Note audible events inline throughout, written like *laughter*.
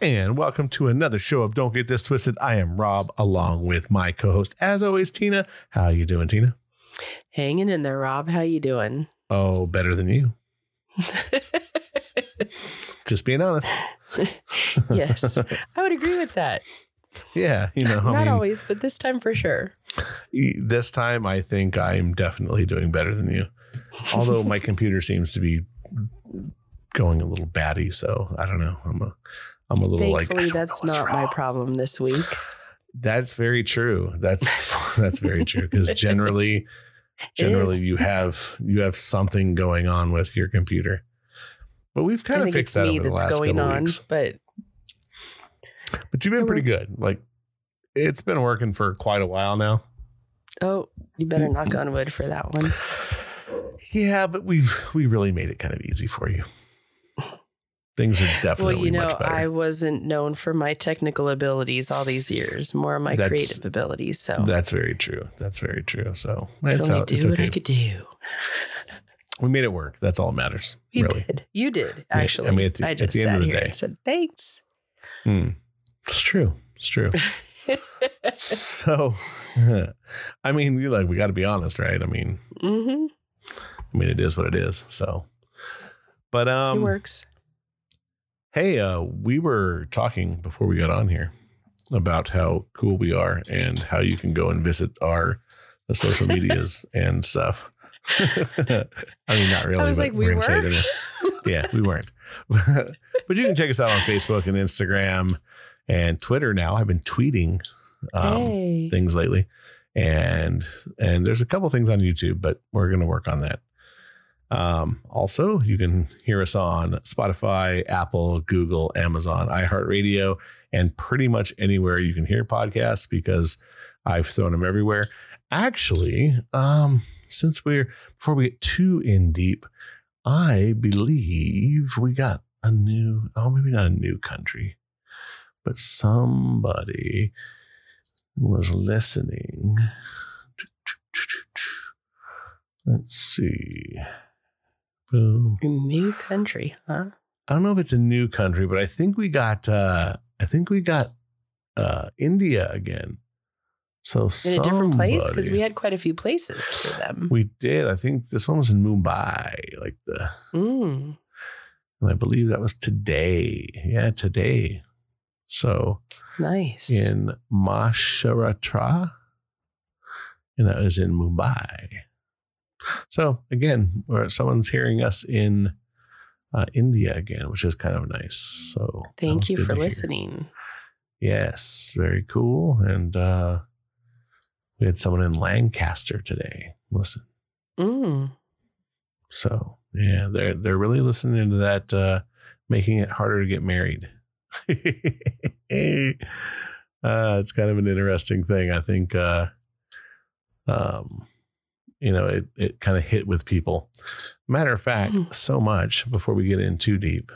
and welcome to another show of Don't Get This Twisted. I am Robb, along with my co-host, as always, Tina. How you doing, Tina? Hanging in there, Robb. How you doing? Oh, better than you. *laughs* Just being honest. *laughs* yes, I would agree with that. Yeah, you know, I Not mean, always, but this time for sure. this time I think I'm definitely doing better than you. Although my *laughs* computer seems to be going a little batty, so I don't know. I'm a I'm a little like Thankfully, don't that's not my problem this week. That's very true. That's *laughs* that's very true because generally *laughs* generally you have you have something going on with your computer. But we've kind I of fixed that over the that's last going couple on, weeks. but But you've been pretty good. Like it's been working for quite a while now. oh, you better mm, knock mm. on wood for that one. Yeah, but we've we really made it kind of easy for you. Things are definitely well, you know. I wasn't known for my technical abilities all these years, more my That's- creative abilities. So That's very true. That's very true. So I could only out, do what okay. I could do. We made it work. That's all that matters. You really. did. You did actually. I mean, at the- I at just the end sat of the here day. and said thanks. Hmm. It's true. It's true. *laughs* so, *laughs* I mean, you like we got to be honest, right? I mean, hmm I mean, it is what it is. So, but it um, works. Hey, uh, we were talking before we got on here about how cool we are and how you can go and visit our uh, social medias *laughs* and stuff. *laughs* I mean, not really. I was like, we were. anyway. yeah, we weren't. *laughs* but you can check us out on Facebook and Instagram and Twitter now. I've been tweeting um, hey. things lately. And and there's a couple things on YouTube, but we're gonna work on that. Um, also, you can hear us on Spotify, Apple, Google, Amazon, iHeartRadio, and pretty much anywhere you can hear podcasts because I've thrown them everywhere. Actually, um, since we're before we get too in deep, I believe we got a new, oh, maybe not a new country, but somebody was listening. Let's see. Boom. New country, huh? I don't know if it's a new country, but I think we got uh I think we got uh India again. So In a different place because we had quite a few places for them. we did. I think this one was in Mumbai, like the Mm. and I believe that was today. Yeah, today. So Nice. in Maharashtra, and that was in Mumbai. So again, someone's hearing us in uh, India again, which is kind of nice. So Thank you for hear. listening. Yes, very cool. And uh, we had someone in Lancaster today. Listen. Mm. So yeah, they're they're really listening to that, uh, making it harder to get married. *laughs* uh, it's kind of an interesting thing. I think, uh, um, you know, it it kind of hit with people. Matter of fact, Mm. so much before we get in too deep.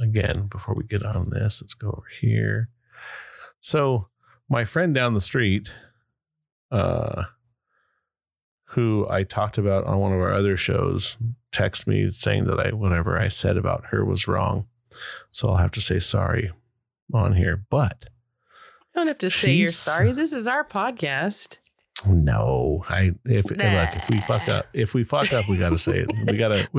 Again, before we get on this, let's go over here. So my friend down the street, uh, who I talked about on one of our other shows, text me saying that I whatever I said about her was wrong. So I'll have to say sorry on here. But You don't have to say you're sorry. This is our podcast. No, I if look if we fuck up if we fuck up we got to say it. We got to *laughs*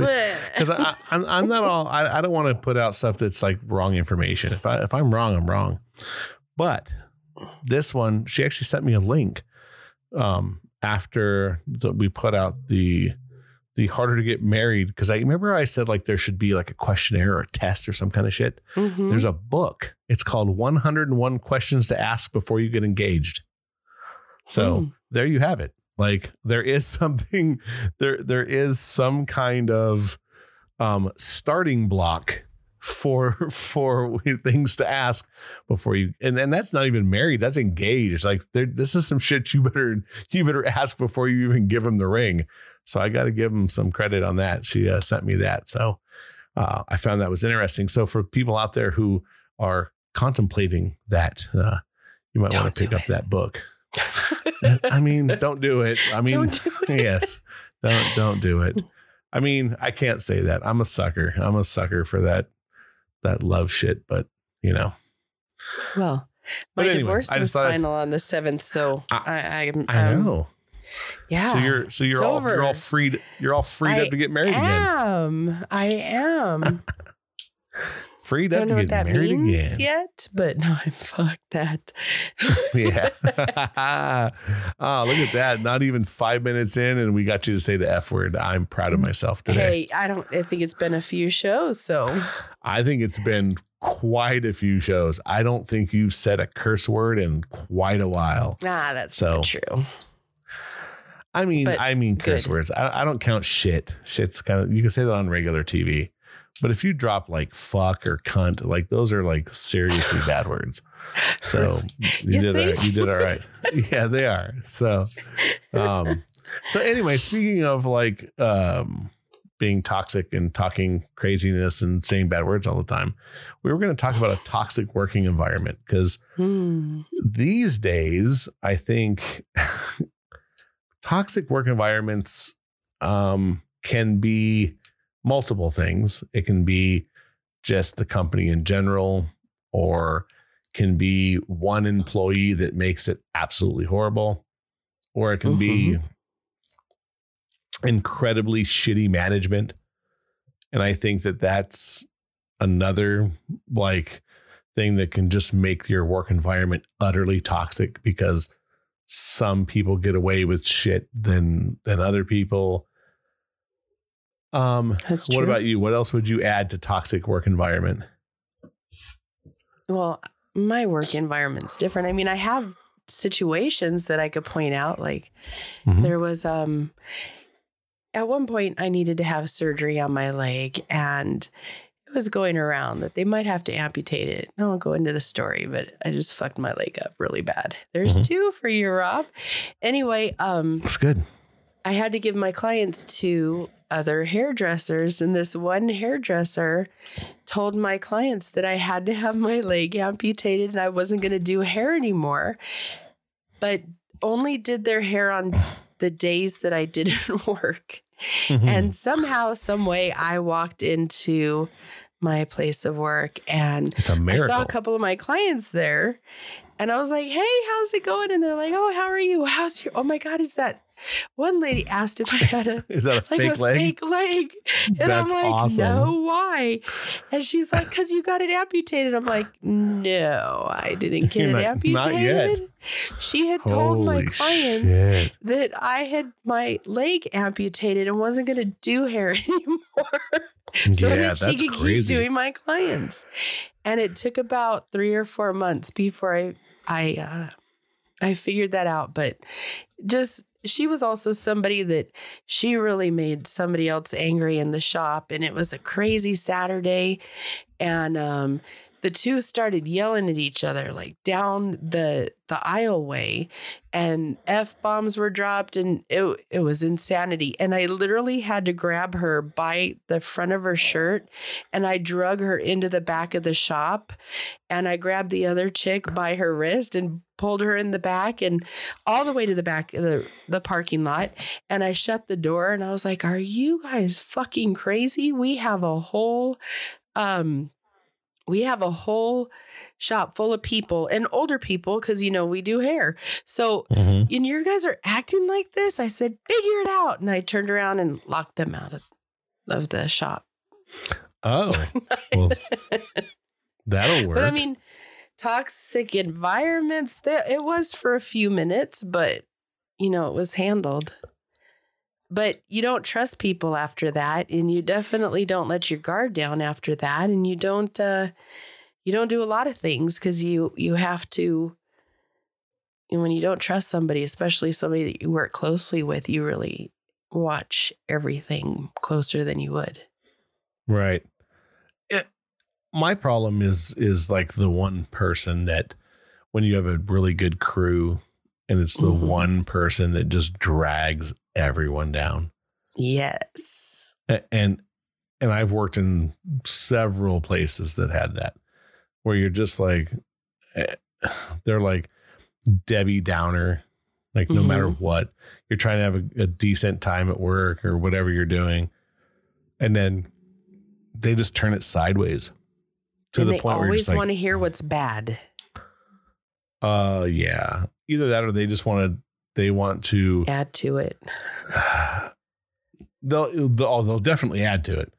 because I, I'm I'm not all I, I don't want to put out stuff that's like wrong information. If I if I'm wrong, I'm wrong. But this one, she actually sent me a link um after the, we put out the the harder to get married because I remember I said like there should be like a questionnaire or a test or some kind of shit. Mhm. There's a book. It's called 101 Questions to Ask Before You Get Engaged. So Hmm. There you have it. Like there is *laughs* something there there is some kind of um starting block for *laughs* for *laughs* things to ask before you and and that's not even married that's engaged. Like there this is some shit you better you better ask before you even give him the ring. So i got to give him some credit on that. She uh, sent me that. So uh, i found that was interesting. So for people out there who are contemplating that uh, you might want to pick up that book i mean don't do it i mean Don't do *laughs* yes don't don't do it i mean i can't say that i'm a sucker i'm a sucker for that that love shit but you know Well, my anyway, divorce I was final on the seventh, so I- I, I, I um, know. Yeah. So you're so you're all over. you're all freed you're all freed I up to get married again. I am. I am. *laughs* Freed I up don't to know get what that married means again. yet, but *laughs* no, I fuck that. *laughs* Yeah. oh, *laughs* look at that. Not even five minutes in, and we got you to say the F word. I'm proud of myself today. Hey, I don't. I think it's been a few shows, so I think it's been quite a few shows. I don't think you've said a curse word in quite a while. ah, that's So, true. I mean, But I mean curse good. words. I, I don't count shit. Shit's kind of you can say that on regular TV, but if you drop like fuck or cunt, like those are like seriously *laughs* bad words. So you, You did all, you did all right. *laughs* yeah, they are. So, um, so anyway, speaking of like um being toxic and talking craziness and saying bad words all the time, we were going to talk about a toxic working environment because Hmm. these days, I think *laughs* toxic work environments um, can be multiple things. It can be just the company in general, or can be one employee that makes it absolutely horrible, or it can be mm-hmm. incredibly shitty management. And I think that that's another like thing that can just make your work environment utterly toxic because some people get away with shit than than other people. Um That's what about you? What else would you add to toxic work environment? Well, my work environment's different. I mean, I have situations that I could point out. Like Mhm. there was um at one point I needed to have surgery on my leg and it was going around that they might have to amputate it. I won't go into the story, but I just fucked my leg up really bad. There's Mhm. two for you, Robb. Anyway, um That's good. I had to give my clients to other hairdressers, and this one hairdresser told my clients that I had to have my leg amputated and I wasn't going to do hair anymore, but only did their hair on the days that I didn't *laughs* work. Mhm. And somehow, some way, I walked into my place of work and I saw a couple of my clients there, and I was like, "Hey, how's it going?" And they're like, "Oh, how are you? How's your? Oh my God, is that?" One lady asked if I had a *laughs* Is that a like fake a leg? fake leg, and That's I'm like, awesome. "No, why?" And she's like, "Cause you got it amputated." I'm like, "No, I didn't *laughs* get it amputated." not. She had told my clients shit. that I had my leg amputated and wasn't going to do hair *laughs* anymore so yeah, that she could crazy. keep doing my clients. And it took about three or four months before I I uh, I figured that out. But just she was also somebody that she really made somebody else angry in the shop, and it was a crazy Saturday, and um. The two started yelling at each other like down the the aisleway, and f bombs were dropped, and it it was insanity. And I literally had to grab her by the front of her shirt and I drug her into the back of the shop and I grabbed the other chick by her wrist and pulled her in the back and all the way to the back of the, the parking lot and I shut the door and I was like, Are you guys fucking crazy? We have a whole um we have a whole shop full of people and older people because you know we do hair. So Mhm. and you guys are acting like this. I said, figure it out. And I turned around and locked them out of, of the shop. Oh, *laughs* well, that'll work. But I mean, toxic environments, that it was for a few minutes, but you know, it was handled. But you don't trust people after that, and you definitely don't let your guard down after that, and you don't uh you don't do a lot of things because you you have to and when you don't trust somebody, especially somebody that you work closely with, you really watch everything closer than you would. Right. It, my problem is is like the one person that when you have a really good crew and it's the Mhm. one person that just drags everyone down. Yes. And and I've worked in several places that had that where you're just like eh, *sighs* they're like Debbie Downer like no Mhm. matter what you're trying to have a, a decent time at work or whatever you're doing and then they just turn it sideways to and the they point where you're always like want to hear what's bad. Uh, yeah. Either that or they just want to. They want to. Add to it. *sighs* they'll they'll, oh, they'll definitely add to it,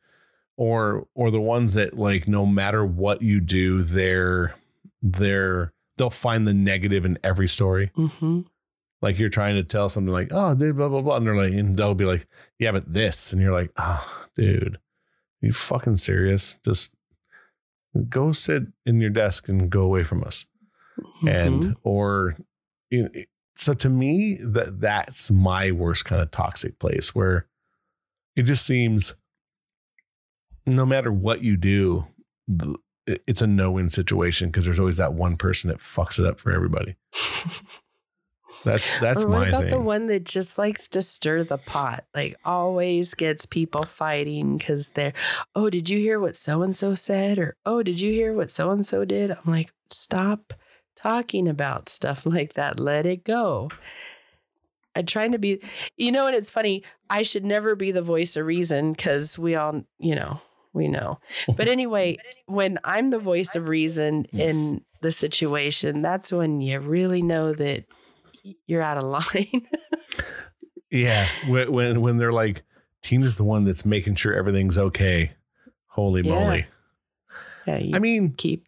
or or the ones that like no matter what you do, they're they're they'll find the negative in every story. Mm-hmm. Like you're trying to tell something like, oh, dude, blah blah blah, and they're like, and they'll be like, yeah, but this, and you're like, oh, dude, you fucking serious? Just go sit in your desk and go away from us Mm-hmm. and or you know, so to me that that's my worst kind of toxic place where it just seems no matter what you do th- it's a no-win situation because there's always that one person that fucks it up for everybody *laughs* that's that's or what my about thing the one that just likes to stir the pot? Like always gets people fighting because they're, oh, did you hear what so and so said? Or oh, did you hear what so and so did? I'm like, stop talking about stuff *laughs* like that. Let it go. I'm trying to be, you know, and it's funny. I should never be the voice of reason because we all, you know, we know. But *laughs* anyway, when I'm the voice of reason in the situation, that's when you really know that you're out of *laughs* line. yeah when, when when they're like tina's the one that's making sure everything's okay holy Yeah. moly yeah, you i mean keep.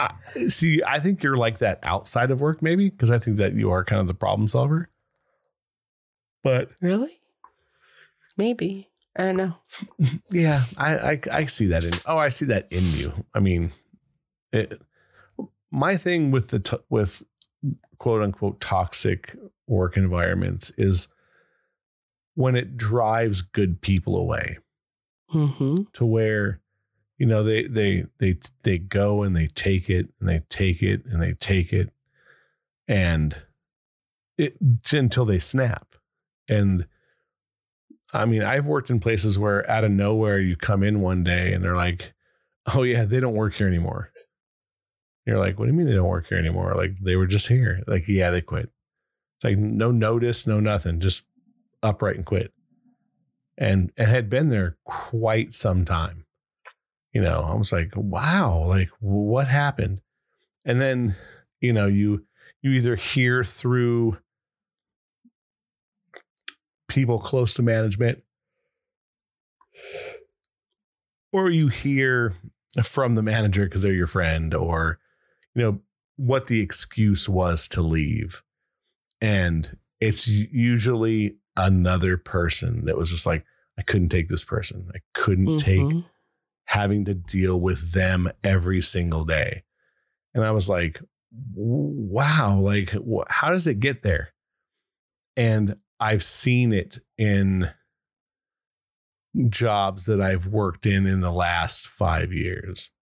I, see, I think you're like that outside of work, maybe because I think that you are kind of the problem solver. But Really? Maybe. I don't know. *laughs* yeah, I, I I see that in. Oh, I see that in you. I mean, it, my thing with the t- with quote unquote toxic work environments is when it drives good people away. Mm-hmm. to where you know they they they they go and they take it and they take it and they take it. And it until they snap. And i mean i've worked in places where out of nowhere you come in one day and they're like oh yeah they don't work here anymore. You're like what do you mean they don't work here anymore? Like they were just here. Like yeah they quit. It's like no notice no nothing. Just upright and quit. And and had been there quite some time. You know, I was like, wow, like what happened? And then, you know, you you either hear through people close to management or you hear from the manager because they're your friend or you know what the excuse was to leave and it's usually another person that was just like i couldn't take this person i couldn't take Mhm. Having to deal with them every single day. And i was like wow like wh- how does it get there? And i've seen it in jobs that i've worked in in the last 5 years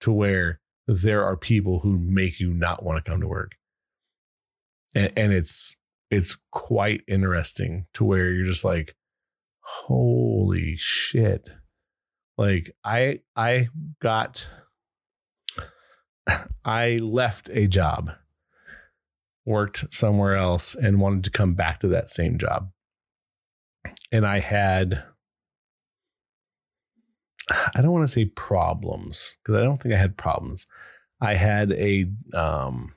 to where there are people who make you not want to come to work. And, and it's it's quite interesting to where you're just like holy shit like i i got *sighs* i left a job worked somewhere else and wanted to come back to that same job. And i had *sighs* i don't want to say problems because i don't think i had problems. I had a um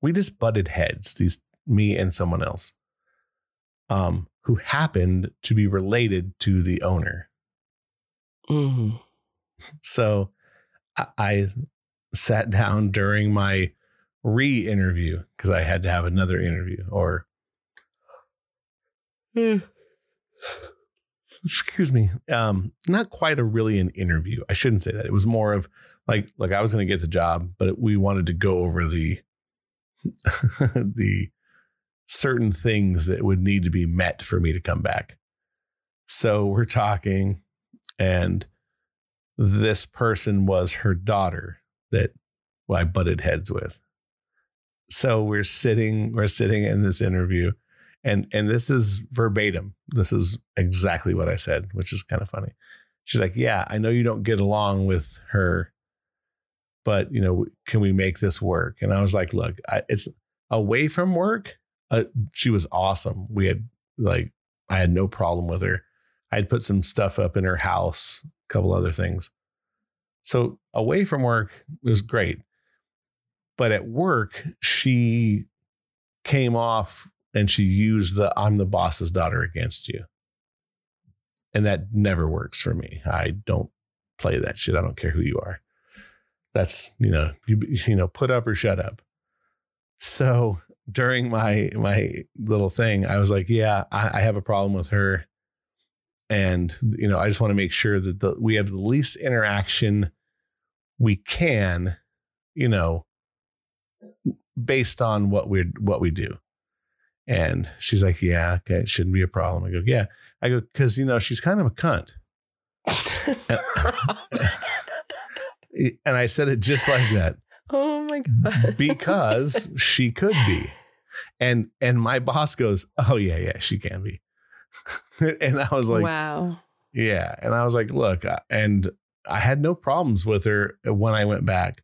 we just butted heads these me and someone else um who happened to be related to the owner Mhm. so I, I sat down during my re-interview because I had to have another interview or Eh. excuse me um not quite a really an interview i shouldn't say that it was more of like like i was going to get the job but we wanted to go over the *laughs* the certain things that would need to be met for me to come back so we're talking and this person was her daughter that I butted heads with. So we're sitting, we're sitting in this interview, and and this is verbatim. This is exactly what I said, which is kind of funny. She's like, "Yeah, I know you don't get along with her, but you know, can we make this work?" And I was like, "Look, I, it's away from work. Uh, she was awesome. We had like, I had no problem with her. I had put some stuff up in her house, a couple other things. So away from work was great. But at work, she came off and she used the I'm the boss's daughter against you. And that never works for me. I don't play that shit. I don't care who you are. That's, you know, you you know, put up or shut up. So during my my little thing, I was like, yeah, I, I have a problem with her. And you know, I just want to make sure that the, we have the least interaction we can, you know, based on what we what we do. And she's like, yeah, okay, it shouldn't be a problem. I go, yeah. I go, because you know, she's kind of a cunt. *laughs* and I said it just like that. Oh my god. because she could be. And and my boss goes, "Oh yeah, yeah, she can be." *laughs* and I was like, wow. Yeah, and I was like, "Look," and I had no problems with her when I went back.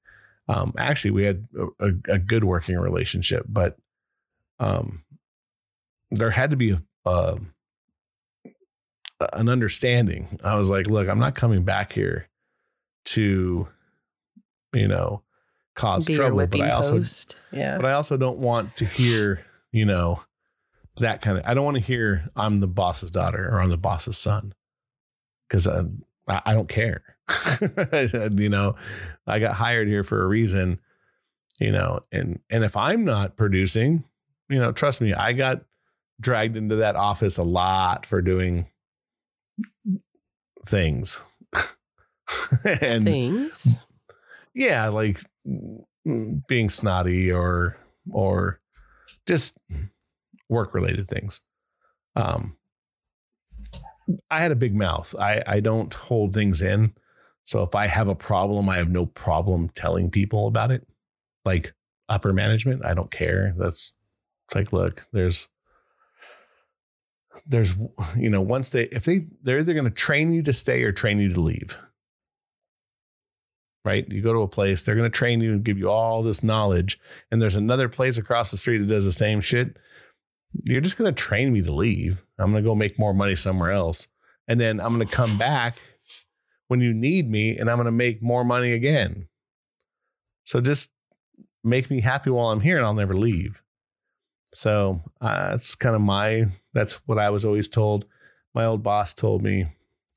Um, actually, we had a, a, good working relationship, but um, there had to be a, a, an understanding. I was like, "Look, I'm not coming back here to, you know, cause Be trouble, but I also, post. Yeah. but I also don't want to hear, you know, that kind of. I don't want to hear I'm the boss's daughter or I'm the boss's son, because I, I don't care. *laughs* you know, I got hired here for a reason. You know, and and if I'm not producing, you know, trust me, I got dragged into that office a lot for doing things. *laughs* and Things. yeah, like mm, being snotty or or just work related things. Um I had a big mouth. I I don't hold things in. So if I have a problem, I have no problem telling people about it. Like upper management, I don't care. That's it's like look, there's there's you know, once they if they they're either going to train you to stay or train you to leave right? You go to a place, they're going to train you and give you all this knowledge. And there's another place across the street that does the same shit. You're just going to train me to leave. I'm going to go make more money somewhere else. And then I'm going to come back when you need me and I'm going to make more money again. So just make me happy while I'm here and I'll never leave. So uh, that's kind of my, that's what I was always told. My old boss told me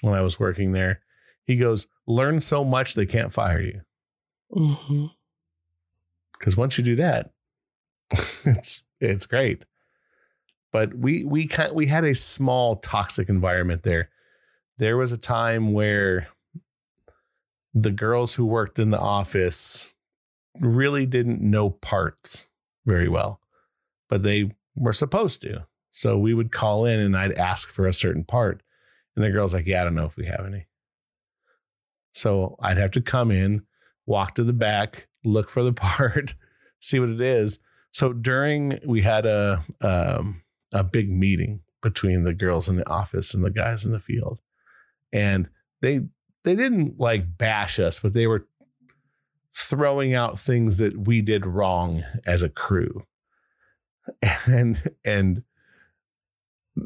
when I was working there. He goes, learn so much they can't fire you. Because once you do that, *laughs* it's it's great. But we we kind we had a small toxic environment there. There was a time where the girls who worked in the office really didn't know parts very well, but they were supposed to. So we would call in and I'd ask for a certain part. And the girl's like, Yeah, I don't know if we have any. So I'd have to come in, walk to the back, look for the *laughs* part, see what it is. So during we had a um, a big meeting between the girls in the office and the guys in the field, and they they didn't like bash us, but they were throwing out things that we did wrong as a crew, *laughs* and and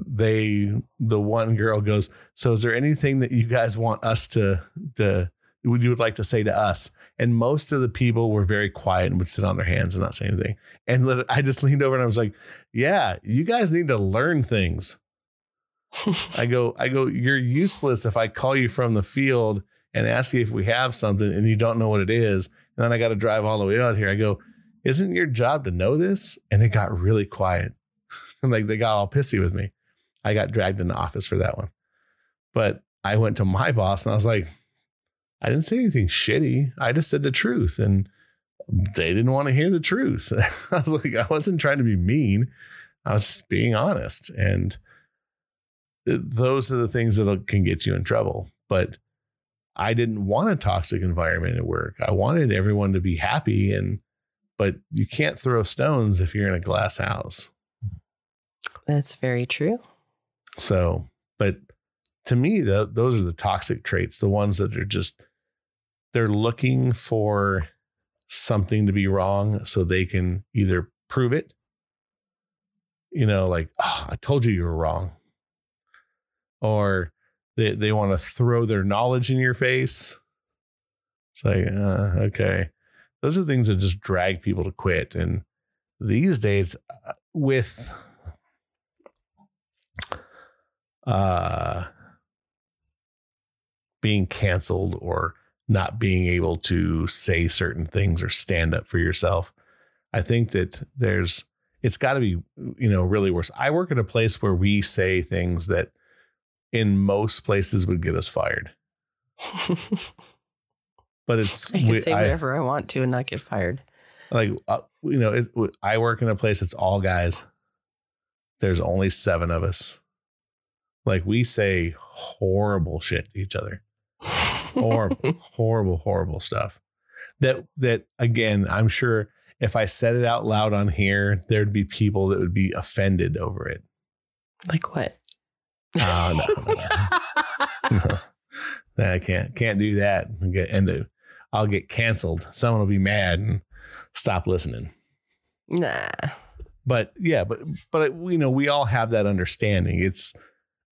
they the one girl goes so is there anything that you guys want us to to would you would like to say to us. And most of the people were very quiet and would sit on their hands and not say anything. And i just *laughs* leaned over and i was like yeah you guys need to learn things. I go i go you're useless if i call you from the field and ask you if we have something and you don't know what it is. And then i got to drive all the way out here. I go isn't your job to know this? And it got really quiet. And *laughs* like they got all pissy with me. I got dragged into office for that one. But I went to my boss and I was like, I didn't say anything shitty. I just said the truth. And they didn't want to hear the truth. *laughs* I was like, I wasn't trying to be mean. I was just being honest. And those are the things that can get you in trouble. But I didn't want a toxic environment at work. I wanted everyone to be happy and but you can't throw stones if you're in a glass house. That's very true. So, but to me, the, those are the toxic traits, the ones that are just, they're looking for something to be wrong so they can either prove it, you know, like, oh, I told you you were wrong. Or they, they want to throw their knowledge in your face. It's like, uh, okay. Those are things that just drag people to quit. And these days, uh, with uh, being canceled or not being able to say certain things or stand up for yourself, I think that there's, it's got to be, you know, really worse. I work at a place where we say things that in most places would get us fired. but it's *laughs* I can we- say I- whatever I want to and not get fired. like uh, you know it, i work in a place that's all guys there's only seven of us like we say horrible shit to each other horrible *laughs* horrible horrible stuff that that again i'm sure if i said it out loud on here there'd be people that would be offended over it like what? Oh, no, no, no. *laughs* i can't can't do that and get into i'll get canceled someone will be mad and stop listening nah. but yeah, but but you know, we all have that understanding. It's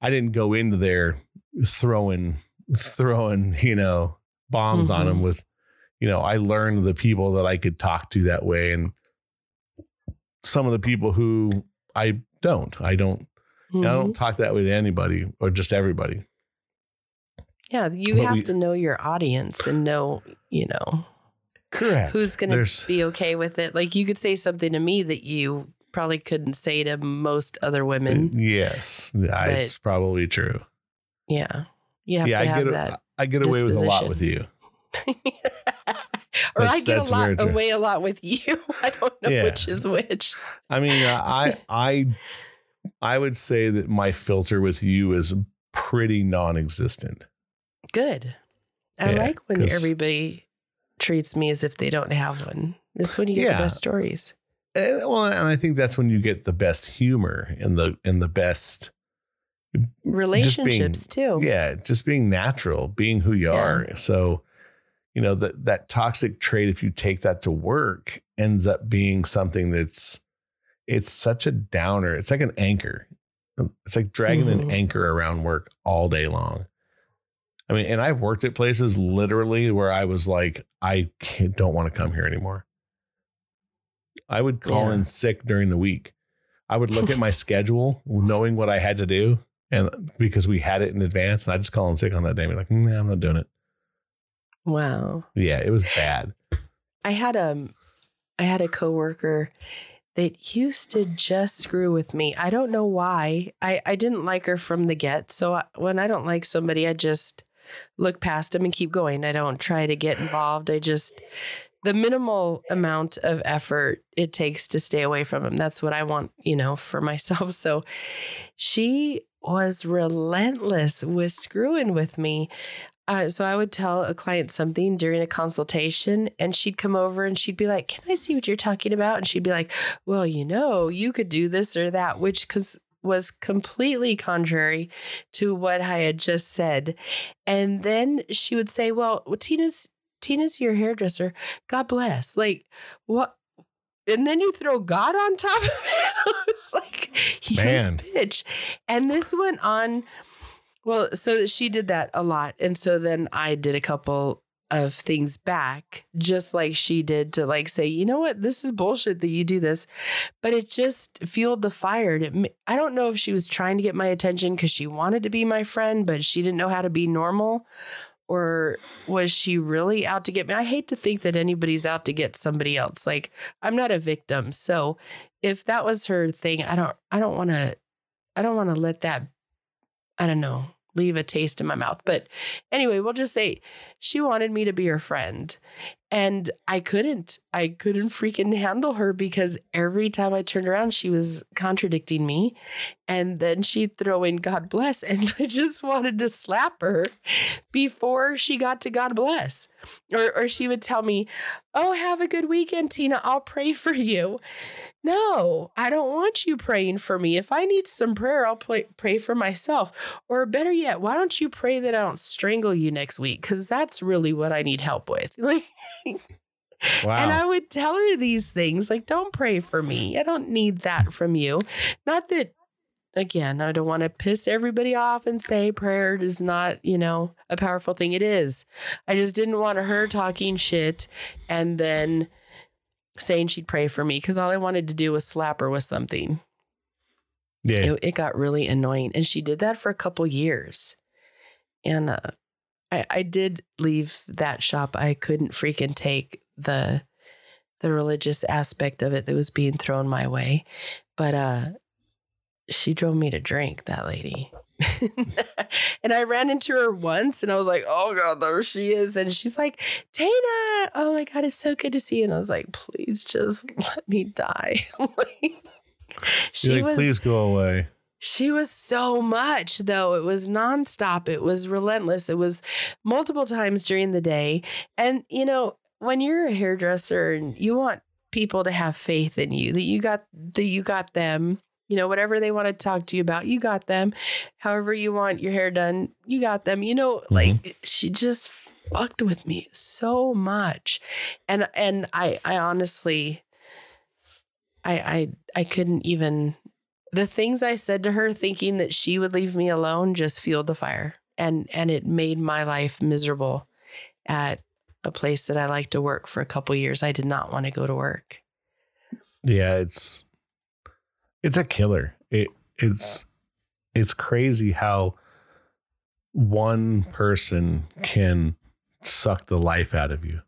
I didn't go into there throwing throwing you know bombs on Mhm. them with you know I learned the people that I could talk to that way, and some of the people who I don't, I don't, I Mhm. don't talk that way to anybody or just everybody. Yeah, you But have we- to know your audience and know, you know, Correct. who's going to be okay with it. Like you could say something to me that you probably couldn't say to most other women. Yes, I- it's probably true. Yeah. You have yeah, to I have get that. I get away with a lot with you. *laughs* or That's- I get a lot away a lot with you. *laughs* I don't know Yeah. which is which. I mean, uh, I I I would say that my filter with you is pretty non-existent. Good. I Yeah, like when everybody treats me as if they don't have one. That's when you get Yeah. the best stories. Eh, well, and I think that's when you get the best humor and the and the best Relationships too. yeah, just being natural, being who you Yeah. are. So, you know, that that toxic trait if you take that to work ends up being something that's it's such a downer. It's like an anchor. It's like dragging an Mhm. anchor around work all day long. I mean, and I've worked at places literally where I was like, I don't want to come here anymore. I would call Yeah. in sick during the week. I would look at my *laughs* schedule, knowing what I had to do, and because we had it in advance, and I just call in sick on that day. and be like, nah, I'm not doing it. Wow. Yeah, it was bad. I had um I had a coworker that used to just screw with me. I don't know why. I I didn't like her from the get. So I, when I don't like somebody, I just look past them and keep going. I don't try to get involved. I just the minimal amount of effort it takes to stay away from them. That's what I want, you know, for *laughs* myself. So she was relentless with screwing with me. Uh, so I would tell a client something during a consultation, and she'd come over and she'd be like, "Can I see what you're talking about?" And she'd be like, "Well, you know, you could do this or that," which cause was completely contrary to what I had just said. And then she would say, "Well, Tina's Tina's your hairdresser. God bless." Like what? And then you throw God on top of it. *laughs* I was like, "You Man. bitch!" And this went on. Well, so she did that a lot. And so then I did a couple of things back, just like she did to like say, you know what, this is bullshit that you do this. But it just fueled the fire. It, I don't know if she was trying to get my attention because she wanted to be my friend, but she didn't know how to be normal. Or was she really out to get me? I hate to think that anybody's out to get somebody else. Like I'm not a victim. So if that was her thing, I don't I don't want to I don't want to let that I don't know, leave a taste in my mouth. But anyway, we'll just say she wanted me to be her friend. And I couldn't. I couldn't freaking handle her because every time I turned around, she was contradicting me. And then she'd throw in God bless. *laughs* And I just wanted to slap her before she got to God bless. Or, or she would tell me, Oh, have a good weekend, Tina. I'll pray for you. No, I don't want you praying for me. If I need some prayer, I'll pray, pray for myself. Or better yet, why don't you pray that I don't strangle you next week? Because that's really what I need help with. *laughs* Like, Wow. and I would tell her these things like, don't pray for me. I don't need that from you. Not that again, I don't want to piss everybody off and say prayer is not, you know, a powerful thing. It is. I just didn't want her talking shit and then saying she'd pray for me because all I wanted to do was slap her with something. Yeah. It, it got really annoying. And she did that for a couple years. And uh, I, I did leave that shop. I couldn't freaking take the the religious aspect of it that was being thrown my way. But uh she drove me to drink, that lady. *laughs* and I ran into her once and I was like, oh God, there she is. And she's like, Dana, oh my God, it's so good to see you. And I was like, please just *laughs* let me die. *laughs* she like, was, please go away. She was so much, though. It was nonstop. It was relentless. It was multiple times during the day. And, you know, when you're a hairdresser and you want people to have faith in you, that you got that you got them, you know, whatever they want to talk to you about, you got them. However you want your hair done, you got them. You know, mm-hmm. like she just fucked with me so much. And and I I honestly I I I couldn't even the things I said to her thinking that she would leave me alone just fueled the fire. And and it made my life miserable at a place that I liked to work for a couple years. I did not want to go to work. Yeah, it's it's a killer. It it's it's crazy how one person can suck the life out of you.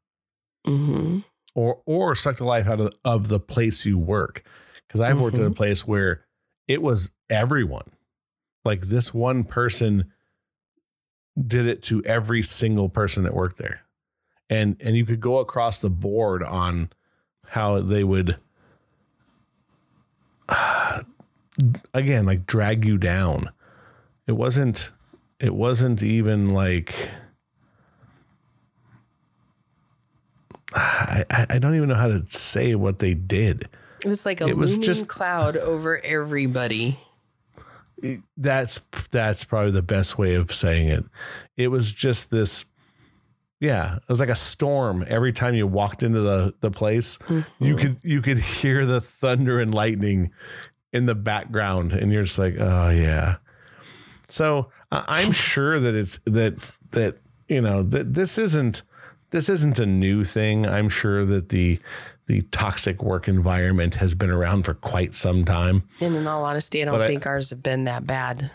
Mm-hmm. Or or suck the life out of, of the place you work. Because I've mm-hmm. worked at a mm-hmm. place where it was everyone. Like this one person did it to every single person that worked there. And and you could go across the board on how they would *sighs* again like drag you down. It wasn't it wasn't even like *sighs* I, I don't even know how to say what they did. It was like a it was just, cloud over everybody. That's that's probably the best way of saying it. It was just this yeah, it was like a storm. Every time you walked into the the place, mm-hmm. you could you could hear the thunder and lightning in the background, and you're just like, oh yeah. So uh, I'm *laughs* sure that it's that that you know that this isn't this isn't a new thing. I'm sure that the the toxic work environment has been around for quite some time. And in all honesty, I don't but think I, ours have been that bad.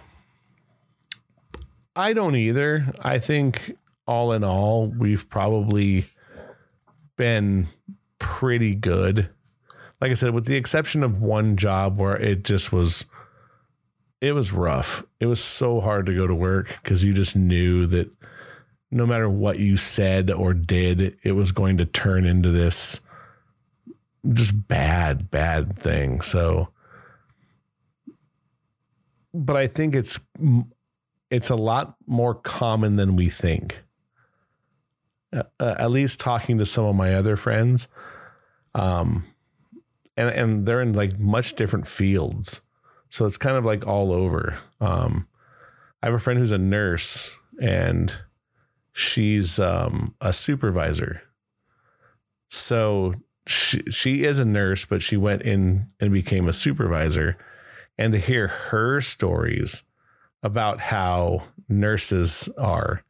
I don't either. I think all in all, we've probably been pretty good. Like I said, with the exception of one job where it just was it was rough. It was so hard to go to work because you just knew that no matter what you said or did, it was going to turn into this just bad, bad thing. So, but I think it's it's a lot more common than we think. Uh, uh, at least talking to some of my other friends, um, and and they're in like much different fields, so it's kind of like all over. Um, I have a friend who's a nurse, and she's um, a supervisor. So she, she is a nurse, but she went in and became a supervisor. And to hear her stories about how nurses are,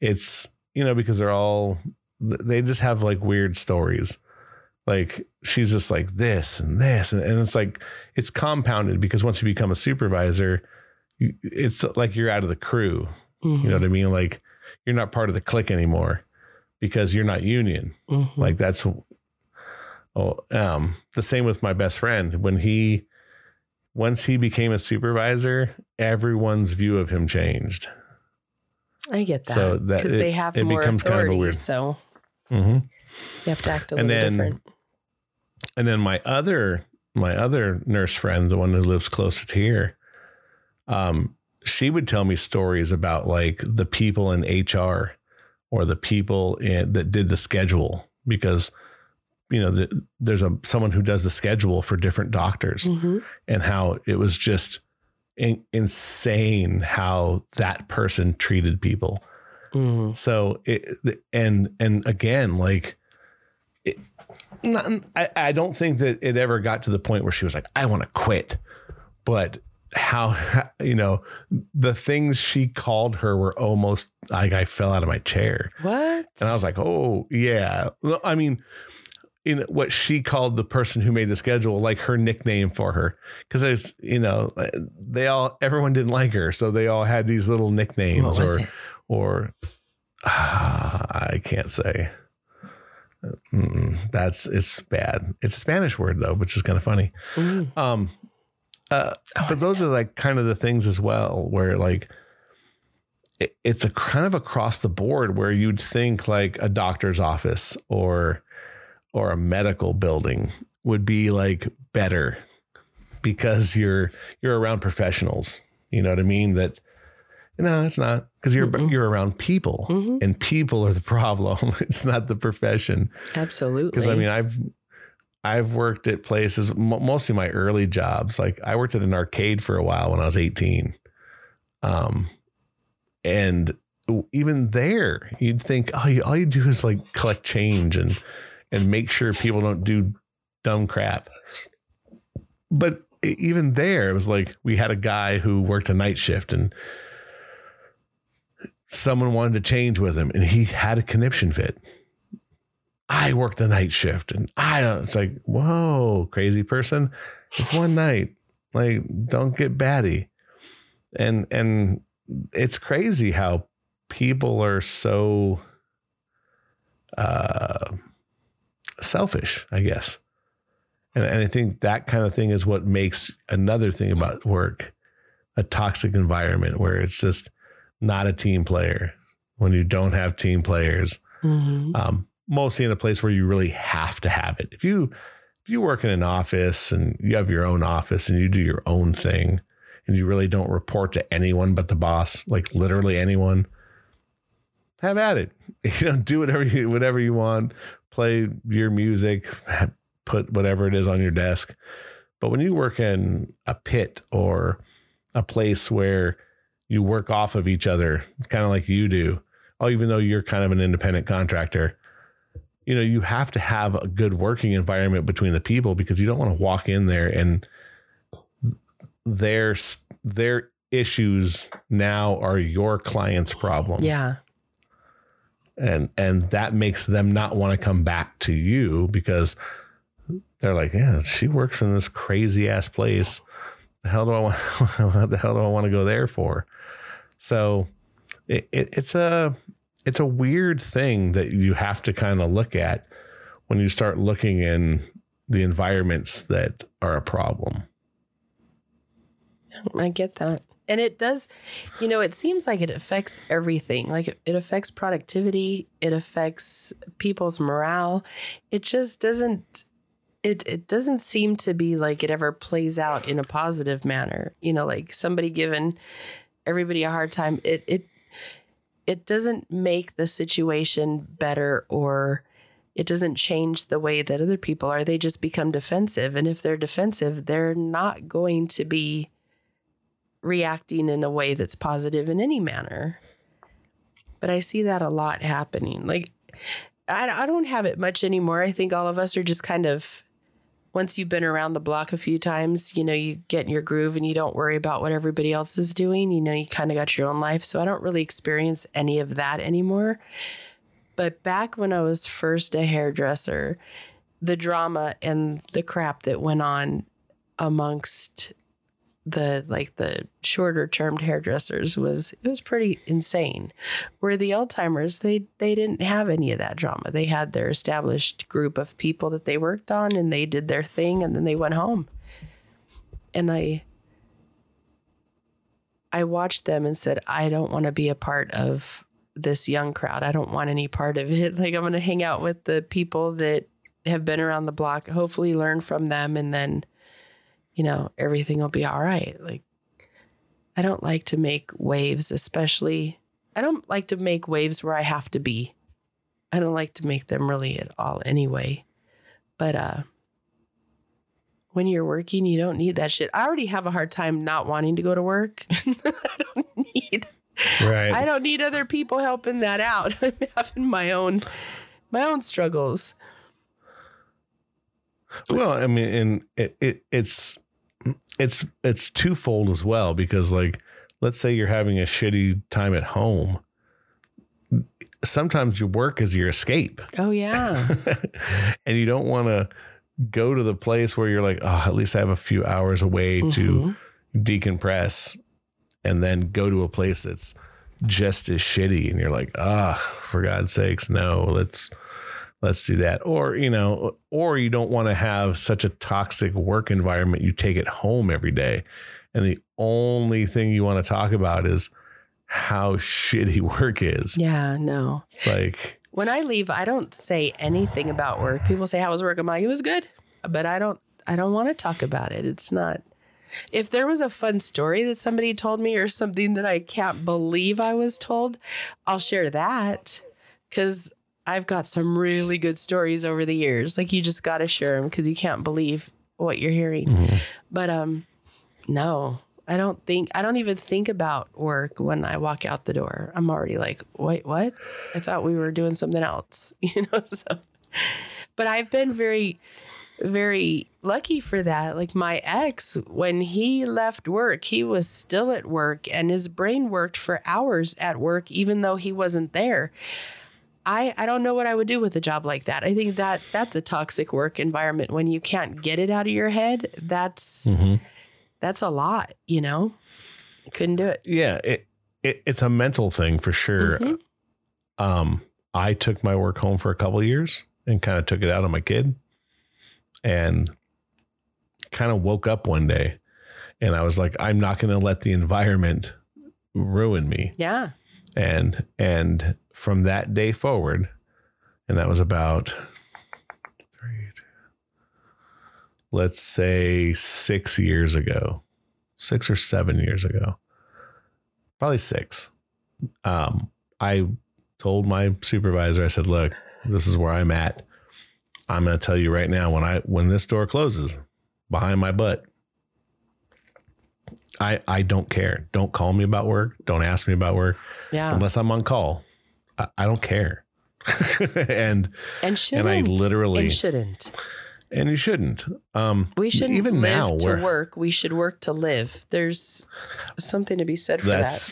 it's, you know, because they're all, they just have like weird stories. Like she's just like this and this. And, and it's like, it's compounded because once you become a supervisor, you, it's like you're out of the crew. Mm-hmm. You know what I mean? Like you're not part of the clique anymore because you're not union. Mm-hmm. Like that's Oh, um, the same with my best friend. When he, once he became a supervisor, everyone's view of him changed. I get that. So that because they have it more becomes authority, kind of weird. So mm-hmm. you have to act a and little then, different. And then my other my other nurse friend, the one who lives closest here, um, she would tell me stories about like the people in HR or the people in, that did the schedule because you know, the, there's a someone who does the schedule for different doctors, mm-hmm. and how it was just in, insane how that person treated people. Mm-hmm. So it and and again, like, it, not, I, I don't think that it ever got to the point where she was like, I want to quit, but how *laughs* you know the things she called her were almost like I fell out of my chair. What? And I was like, "Oh, yeah." I mean, in what she called the person who made the schedule like her nickname for her. Because it's you know they all everyone didn't like her so they all had these little nicknames or it? or uh, *sighs* I can't say. Mm-mm, that's it's bad. It's a Spanish word though which is kind of funny. Mm. um uh Oh, but those are like kind of the things as well where like it, it's a kind of across the board where you'd think like a doctor's office or or a medical building would be like better because you're you're around professionals you know what i mean that no it's not because you're Mm-mm. you're around people Mhm. and people are the problem *laughs* it's not the profession Absolutely. because I mean I've I've worked at places mostly my early jobs like I worked at an arcade for a while when I was 18 um and even there you'd think oh you, all you do is like collect change and and make sure people don't do dumb crap but even there it was like we had a guy who worked a night shift and someone wanted to change with him and he had a conniption fit I worked the night shift and I don't, it's like, whoa, crazy person. It's one night. Like, don't get batty. And, and it's crazy how people are so, uh, selfish, I guess. And, and I think that kind of thing is what makes another thing about work a toxic environment where it's just not a team player when you don't have team players Mhm. um, mostly in a place where you really have to have it. If you if you work in an office and you have your own office and you do your own thing and you really don't report to anyone but the boss, like literally anyone, have at it. *laughs* You know, do whatever you whatever you want, play your music, *laughs* put whatever it is on your desk. But when you work in a pit or a place where you work off of each other, kind of like you do, oh, even though you're kind of an independent contractor, you know, you have to have a good working environment between the people because you don't want to walk in there and their their issues now are your client's problem. Yeah. And and that makes them not want to come back to you because they're like, yeah, she works in this crazy ass place. The hell do I want? *laughs* what the hell do I want to go there for? So it, it, it's a it's a weird thing that you have to kind of look at when you start looking in the environments that are a problem. I get that. And it does, you know, it seems like it affects everything. Like it, affects productivity, it affects people's morale. It just doesn't it it doesn't seem to be like it ever plays out in a positive manner. You know, like somebody giving everybody a hard time. It it it doesn't make the situation better or it doesn't change the way that other people are. They just become defensive. And if they're defensive, they're not going to be reacting in a way that's positive in any manner. But I see that a lot happening. Like, I, I don't have it much anymore. I think all of us are just kind of, once you've been around the block a few times, you know, you get in your groove and you don't worry about what everybody else is doing. You know, you kind of got your own life. So I don't really experience any of that anymore. But back when I was first a hairdresser, the drama and the crap that went on amongst the like the shorter termed hairdressers was it was pretty insane. Where the old timers they they didn't have any of that drama. They had their established group of people that they worked on and they did their thing and then they went home. And I I watched them and said, I don't want to be a part of this young crowd. I don't want any part of it. *laughs* Like I'm going to hang out with the people that have been around the block, hopefully learn from them and then you know, everything will be all right. Like I don't like to make waves, especially I don't like to make waves where I have to be. I don't like to make them really at all anyway. But uh when you're working, you don't need that shit. I already have a hard time not wanting to go to work. *laughs* I don't need Right. I don't need other people helping that out. *laughs* I'm having my own my own struggles. Well, I mean, and it, it it's it's it's twofold as well because like let's say you're having a shitty time at home sometimes your work is your escape Oh yeah. *laughs* and you don't want to go to the place where you're like oh at least i have a few hours away to Mhm. decompress and then go to a place that's just as shitty and you're like ah for god's sakes no let's let's do that or you know or you don't want to have such a toxic work environment you take it home every day and the only thing you want to talk about is how shitty *laughs* work is Yeah, no. it's like When I leave, I don't say anything about work. People say, "How was work?" I'm like, "It was good," but I don't. I don't want to talk about it. It's not. If there was a fun story that somebody told me or something that I can't believe I was told, I'll share that because I've got some really good stories over the years. Like you just got to share them because you can't believe what you're hearing. But um, no, I don't think I don't even think about work when I walk out the door. I'm already like, wait, what? I thought we were doing something else, *laughs* you know. So, but I've been very, very lucky for that. Like my ex, when he left work, he was still at work, and his brain worked for hours at work, even though he wasn't there. I, I don't know what I would do with a job like that. I think that that's a toxic work environment when you can't get it out of your head. That's Mhm. that's a lot, you know. Couldn't do it. yeah it, it it's a mental thing for sure Mhm. um i took my work home for a couple of years and kind of took it out on my kid and kind of woke up one day and i was like i'm not going to let the environment ruin me Yeah. And and from that day forward and that was about let's say six years ago six or seven years ago probably six um i told my supervisor i said look this is where i'm at. I'm going to tell you right now when i when this door closes behind my butt i i don't care don't call me about work don't ask me about work Yeah. unless I'm on call. I, I don't care. *laughs* and And shouldn't. I literally- and shouldn't. and you shouldn't. Um We shouldn't even live now to work. We should work to live. There's something to be said for that's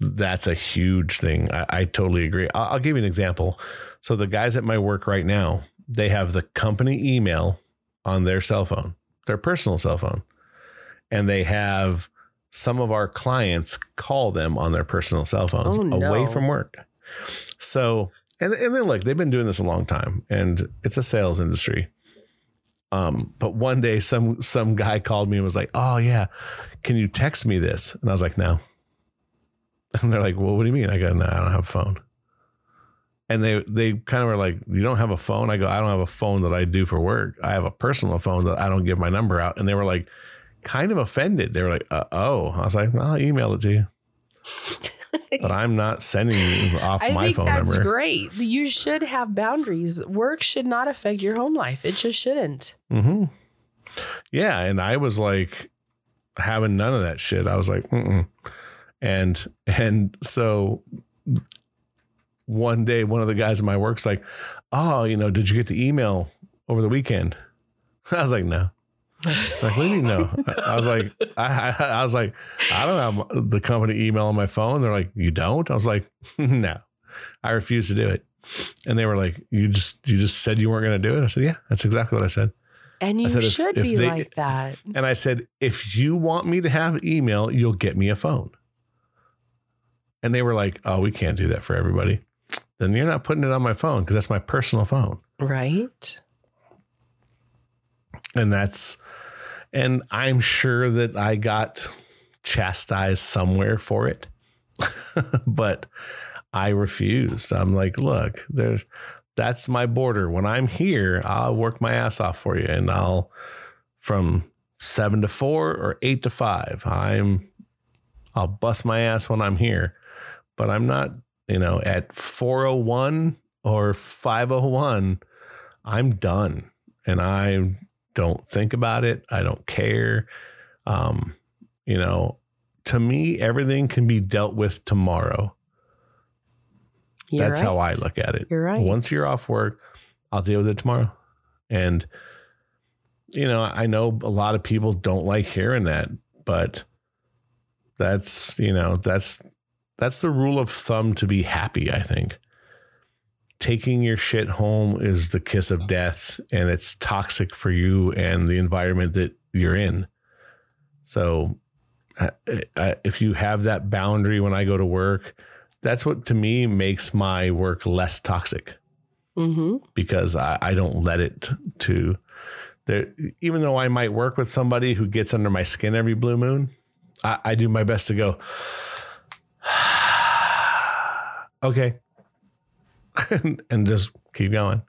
that. that's a huge thing. I, I totally agree. I'll, I'll give you an example. So the guys at my work right now, they have the company email on their cell phone, their personal cell phone, and they have some of our clients call them on their personal cell phones Oh, no. away from work. So, and, and then look, they've been doing this a long time and it's a sales industry. Um, but one day some, some guy called me and was like, Oh yeah, can you text me this? And I was like, no. *laughs* And they're like, well, what do you mean? I go, no, I don't have a phone. And they, they kind of were like, you don't have a phone? I go, I don't have a phone that I do for work. I have a personal phone that I don't give my number out. And they were like, kind of offended. They were like, uh, oh, I was like, I'll email it to you. *laughs* but I'm not sending you off I my think phone that's number. great. You should have boundaries. Work should not affect your home life. It just shouldn't. hmm Yeah, and I was like having none of that shit. I was like, Mm-mm. and and so one day, one of the guys in my work's like, "Oh, you know, did you get the email over the weekend?" *laughs* I was like, "No." Like, what do you no? I was like, I, I, I was like, I don't have the company email on my phone. They're like, you don't? I was like, *laughs* no, I refuse to do it. And they were like, you just, you just said you weren't going to do it. I said, yeah, that's exactly what I said. And you said if- should if be they- like that. And I said, if you want me to have email, you'll get me a phone. And they were like, oh, we can't do that for everybody. Then you're not putting it on my phone because that's my personal phone. Right? And that's, and I'm sure that I got chastised somewhere for it, *laughs* but I refused. I'm like, look, there's, that's my border. When I'm here, I'll work my ass off for you and I'll, from seven to four or eight to five, I'm, I'll bust my ass when I'm here, but I'm not, you know, at 401 or 501, I'm done. And I don't think about it. I don't care. Um, you know, to me, everything can be dealt with tomorrow. You're That's how I look at it. You're right. Once you're off work, I'll deal with it tomorrow. And you know, I know a lot of people don't like hearing that, but that's, you know, that's that's the rule of thumb to be happy, I think. Taking your shit home is the kiss of death and it's toxic for you and the environment that you're in. So I, I, if you have that boundary when I go to work, that's what to me makes my work less toxic Mm-hmm. because I, I don't let it to there. Even though I might work with somebody who gets under my skin every blue moon, I, I do my best to go, *sighs* okay, *laughs* and just keep going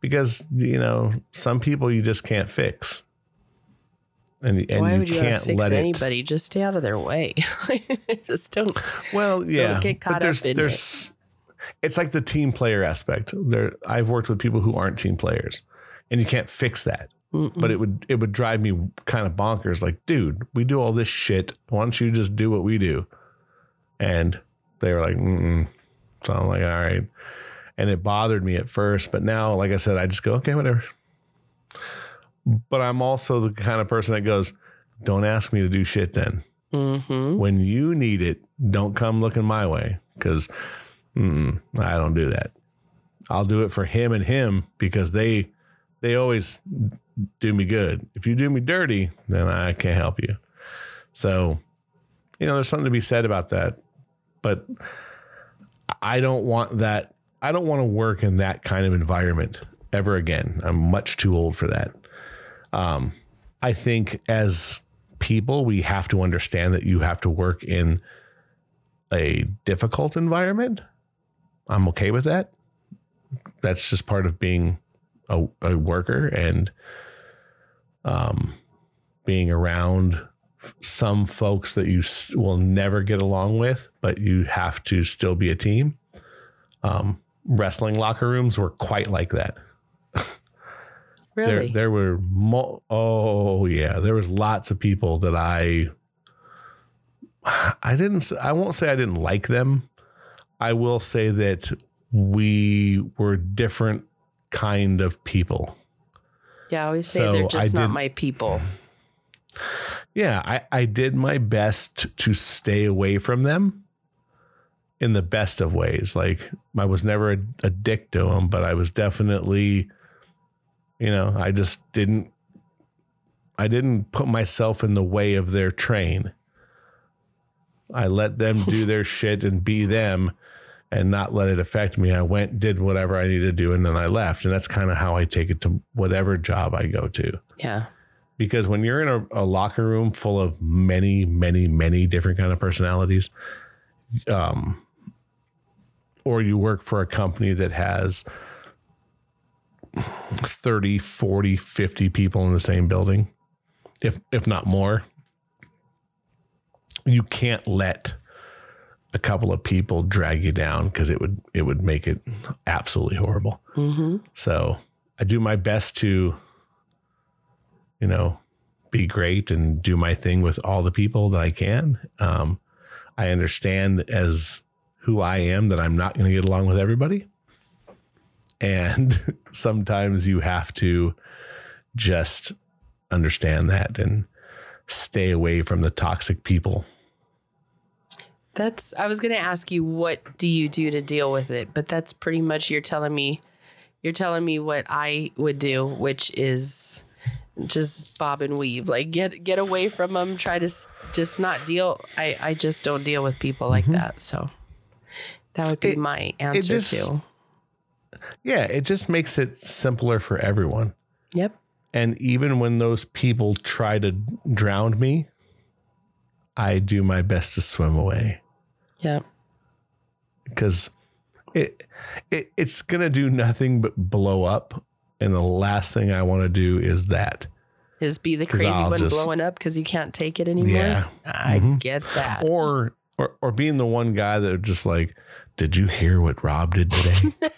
because you know some people you just can't fix. And, and Why you would you can't fix let it anybody? Just stay out of their way. *laughs* just don't. Well, yeah, get caught but there's up in there's it's like the team player aspect. There, I've worked with people who aren't team players, and you can't fix that. Mm-mm. But it would it would drive me kind of bonkers. Like, dude, we do all this shit. Why don't you just do what we do? And they were like, Mm-mm. So I'm like, all right. And it bothered me at first, but now, like I said, I just go, okay, whatever. But I'm also the kind of person that goes, don't ask me to do shit then Mhm. when you need it, don't come looking my way because I don't do that. I'll do it for him and him because they they always do me good. If you do me dirty, then I can't help you. So, you know, there's something to be said about that. But I don't want that. I don't want to work in that kind of environment ever again. I'm much too old for that. Um, I think as people, we have to understand that you have to work in a difficult environment. I'm okay with that. That's just part of being a, a worker and um, being around some folks that you will never get along with, but you have to still be a team. Um, wrestling locker rooms were quite like that. *laughs* Really? There, there were mo- oh yeah, there was lots of people that I I didn't I won't say I didn't like them. I will say that we were different kind of people. yeah, I always say so they're just not my people. Yeah, I, I did my best to stay away from them in the best of ways. Like I was never a, a dick to them, but I was definitely, you know, I just didn't, I didn't put myself in the way of their train. I let them do *laughs* their shit and be them and not let it affect me. I went, did whatever I needed to do, and then I left. And that's kind of how I take it to whatever job I go to Yeah. Because when you're in a, a locker room full of many many many different kind of personalities um or you work for a company that has 30 40 50 people in the same building if if not more you can't let a couple of people drag you down because it would it would make it absolutely horrible Mm-hmm. so I do my best to, you know, be great and do my thing with all the people that I can. Um, I understand as who I am that I'm not going to get along with everybody. And *laughs* sometimes you have to just understand that and stay away from the toxic people. That's I was gonna ask you what do you do to deal with it, but that's pretty much you're telling me you're telling me what I would do, which is just bob and weave. Like get get away from them, try to s- just not deal I I just don't deal with people like mm-hmm. that. So that would be It- my answer just- too. Yeah, it just makes it simpler for everyone. Yep. And even when those people try to drown me, I do my best to swim away Yep. because it, it it's gonna do nothing but blow up. And the last thing I want to do is that. Is be the crazy I'll one just- blowing up because you can't take it anymore. Yeah. I Mhm. get that. Or or or being the one guy that just like, did you hear what Robb did today? *laughs*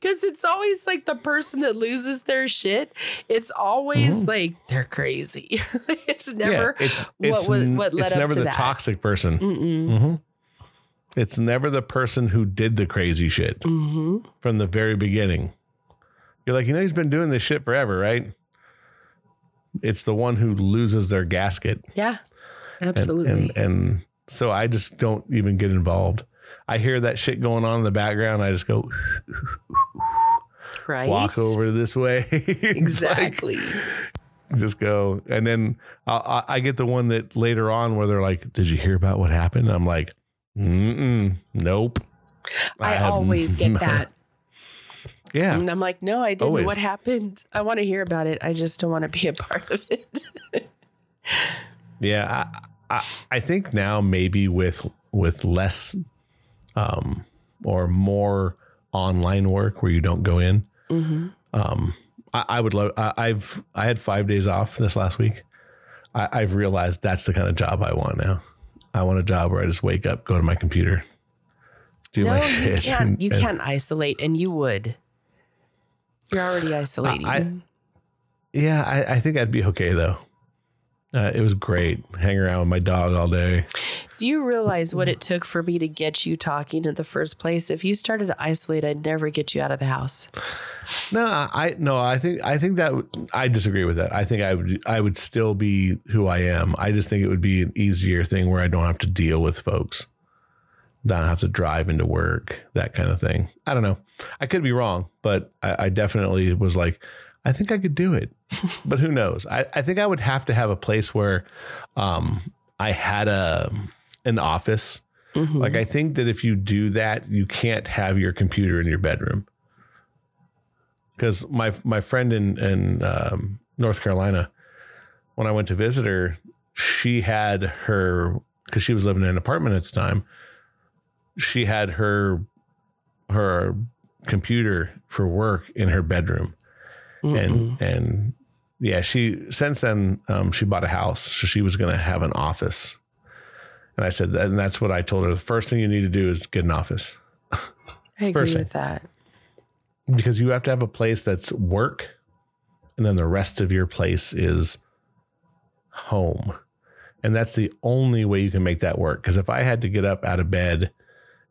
Because it's always like the person that loses their shit. It's always Mhm. like they're crazy. *laughs* it's never. yeah, it's what it's n- what led it's up never to the that. toxic person. Mm-mm. hmm It's never the person who did the crazy shit. Mm-hmm. from the very beginning. You're like, you know, he's been doing this shit forever, right? It's the one who loses their gasket. Yeah. Absolutely. And, and so I just don't even get involved. I hear that shit going on in the background. I just go right. walk over this way. *laughs* It's like, Exactly. just go, and then I, I, I get the one that later on where they're like, "Did you hear about what happened?" I'm like, Mm-mm, "Nope." I, have always get *laughs* no- that. Yeah, And I'm like, no, I didn't. Always. What happened? I want to hear about it. I just don't want to be a part of it. Yeah, I, I I think now maybe with with less um or more online work where you don't go in. mm-hmm. Um, I, I would love. I, I've I had five days off this last week. I, I've realized that's the kind of job I want now. I want a job where I just wake up, go to my computer, do No, my you shit. can't. and- You and- can't isolate, and you would. You're already isolating. I- Yeah, I, I think I'd be okay though. Uh, it was great. Hang around with my dog all day. Do you realize what it took for me to get you talking in the first place? If you started to isolate, I'd never get you out of the house. No, I no, I think I think that I disagree with that. I think I would I would still be who I am. I just think it would be an easier thing where I don't have to deal with folks. Don't have to drive into work, that kind of thing. I don't know. I could be wrong, but I, I definitely was like, I think I could do it. *laughs* but who knows? I, I think I would have to have a place where um I had a an office. Mhm. Like I think that if you do that, you can't have your computer in your bedroom. Because my my friend in in um, North Carolina, when I went to visit her, she had her because she was living in an apartment at the time. She had her her computer for work in her bedroom, Mm-mm. and and yeah, she since then um, she bought a house, so she was going to have an office. And I said, and that's what I told her. The first thing you need to do is get an office *laughs* I agree person. with that. because you have to have a place that's work, and then the rest of your place is home. And that's the only way you can make that work. Because if I had to get up out of bed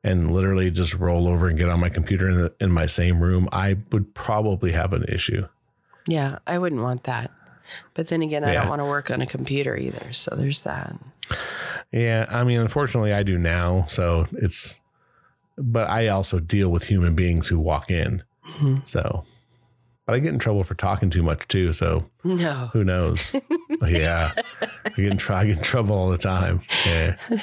and literally just roll over and get on my computer in, the, in my same room, I would probably have an issue. Yeah, I wouldn't want that. But then again, I Yeah. don't want to work on a computer either. So there's that. Yeah, I mean, unfortunately, I do now. So it's, but I also deal with human beings who walk in. Mhm. So, but I get in trouble for talking too much too. So No. who knows? *laughs* yeah, I get, in I get in trouble all the time. Yeah. *laughs*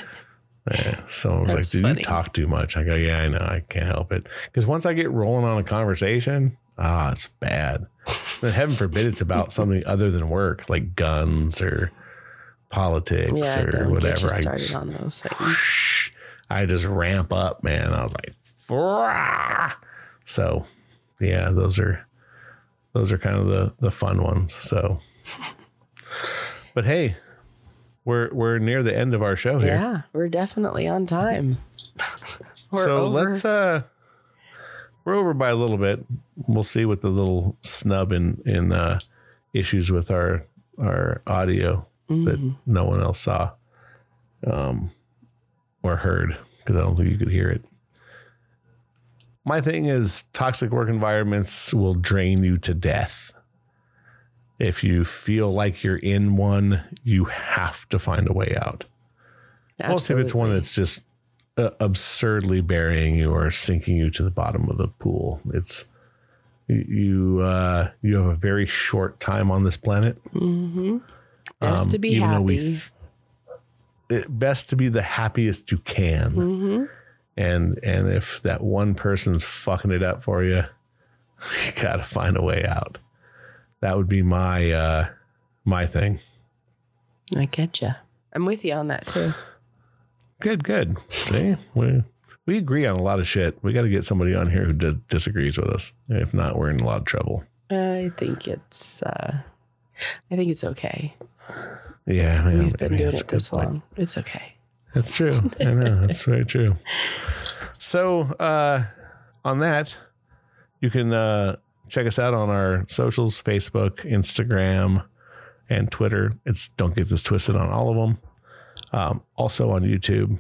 Yeah. Someone was like, "Did funny. you talk too much?" I go, "Yeah, I know. I can't help it." Because once I get rolling on a conversation, ah, it's bad. *laughs* Then heaven forbid it's about something other than work, like guns or politics Yeah, or whatever. I started on those things. I just ramp up, man. I was like, "Frah." so yeah, those are those are kind of the the fun ones. So, *laughs* but hey, we're we're near the end of our show here. Yeah, we're definitely on time. *laughs* so over. let's uh, we're over by a little bit. We'll see with the little snub in in uh, issues with our our audio that Mhm. no one else saw um, or heard because I don't think you could hear it. My thing is toxic work environments will drain you to death. If you feel like you're in one, you have to find a way out. Most if it's one that's just uh, absurdly burying you or sinking you to the bottom of the pool. It's you uh, you have a very short time on this planet. Mhm. Best Um, to be even though we happy. th- it- best to be the happiest you can. hmm And and if that one person's fucking it up for you, *laughs* you gotta find a way out. That would be my uh, my thing. I get you. I'm with you on that too. Good, good. See, we we agree on a lot of shit. We got to get somebody on here who d- disagrees with us. If not, we're in a lot of trouble. I think it's. uh I think it's okay. Yeah, man, We've been maybe doing that's a it good this point. long. It's okay. That's true. I know. That's very true. So, uh, on that, you can uh, check us out on our socials Facebook, Instagram, and Twitter. It's Don't Get This Twisted on all of them. Um, also on YouTube.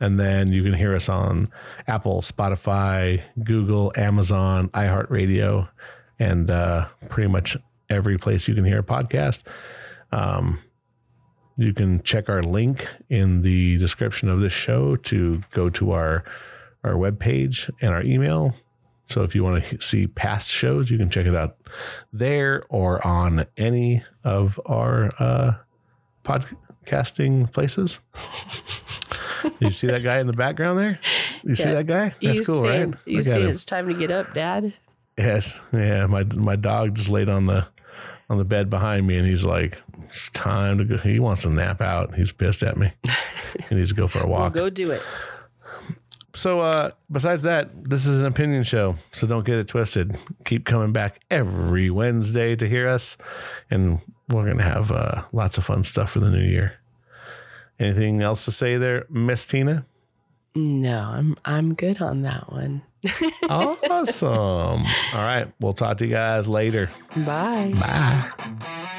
And then you can hear us on Apple, Spotify, Google, Amazon, iHeartRadio, and uh, pretty much every place you can hear a podcast. Um, you can check our link in the description of this show to go to our our webpage and our email. So if you want to see past shows, you can check it out there or on any of our uh, podcasting places. *laughs* you see that guy in the background there? You see that guy? That's you cool, right? You Look at it's time to get up, Dad? Yes. Yeah. My my dog just laid on the on the bed behind me and he's like, It's time to go. He wants to nap out. He's pissed at me. *laughs* he needs to go for a Well, walk. go do it. So uh besides that, this is an opinion show. So don't get it twisted. Keep coming back every Wednesday to hear us. And we're gonna have uh lots of fun stuff for the new year. Anything else to say there, Miss Tina? No, I'm I'm good on that one. *laughs* awesome. All right. We'll talk to you guys later. Bye. Bye.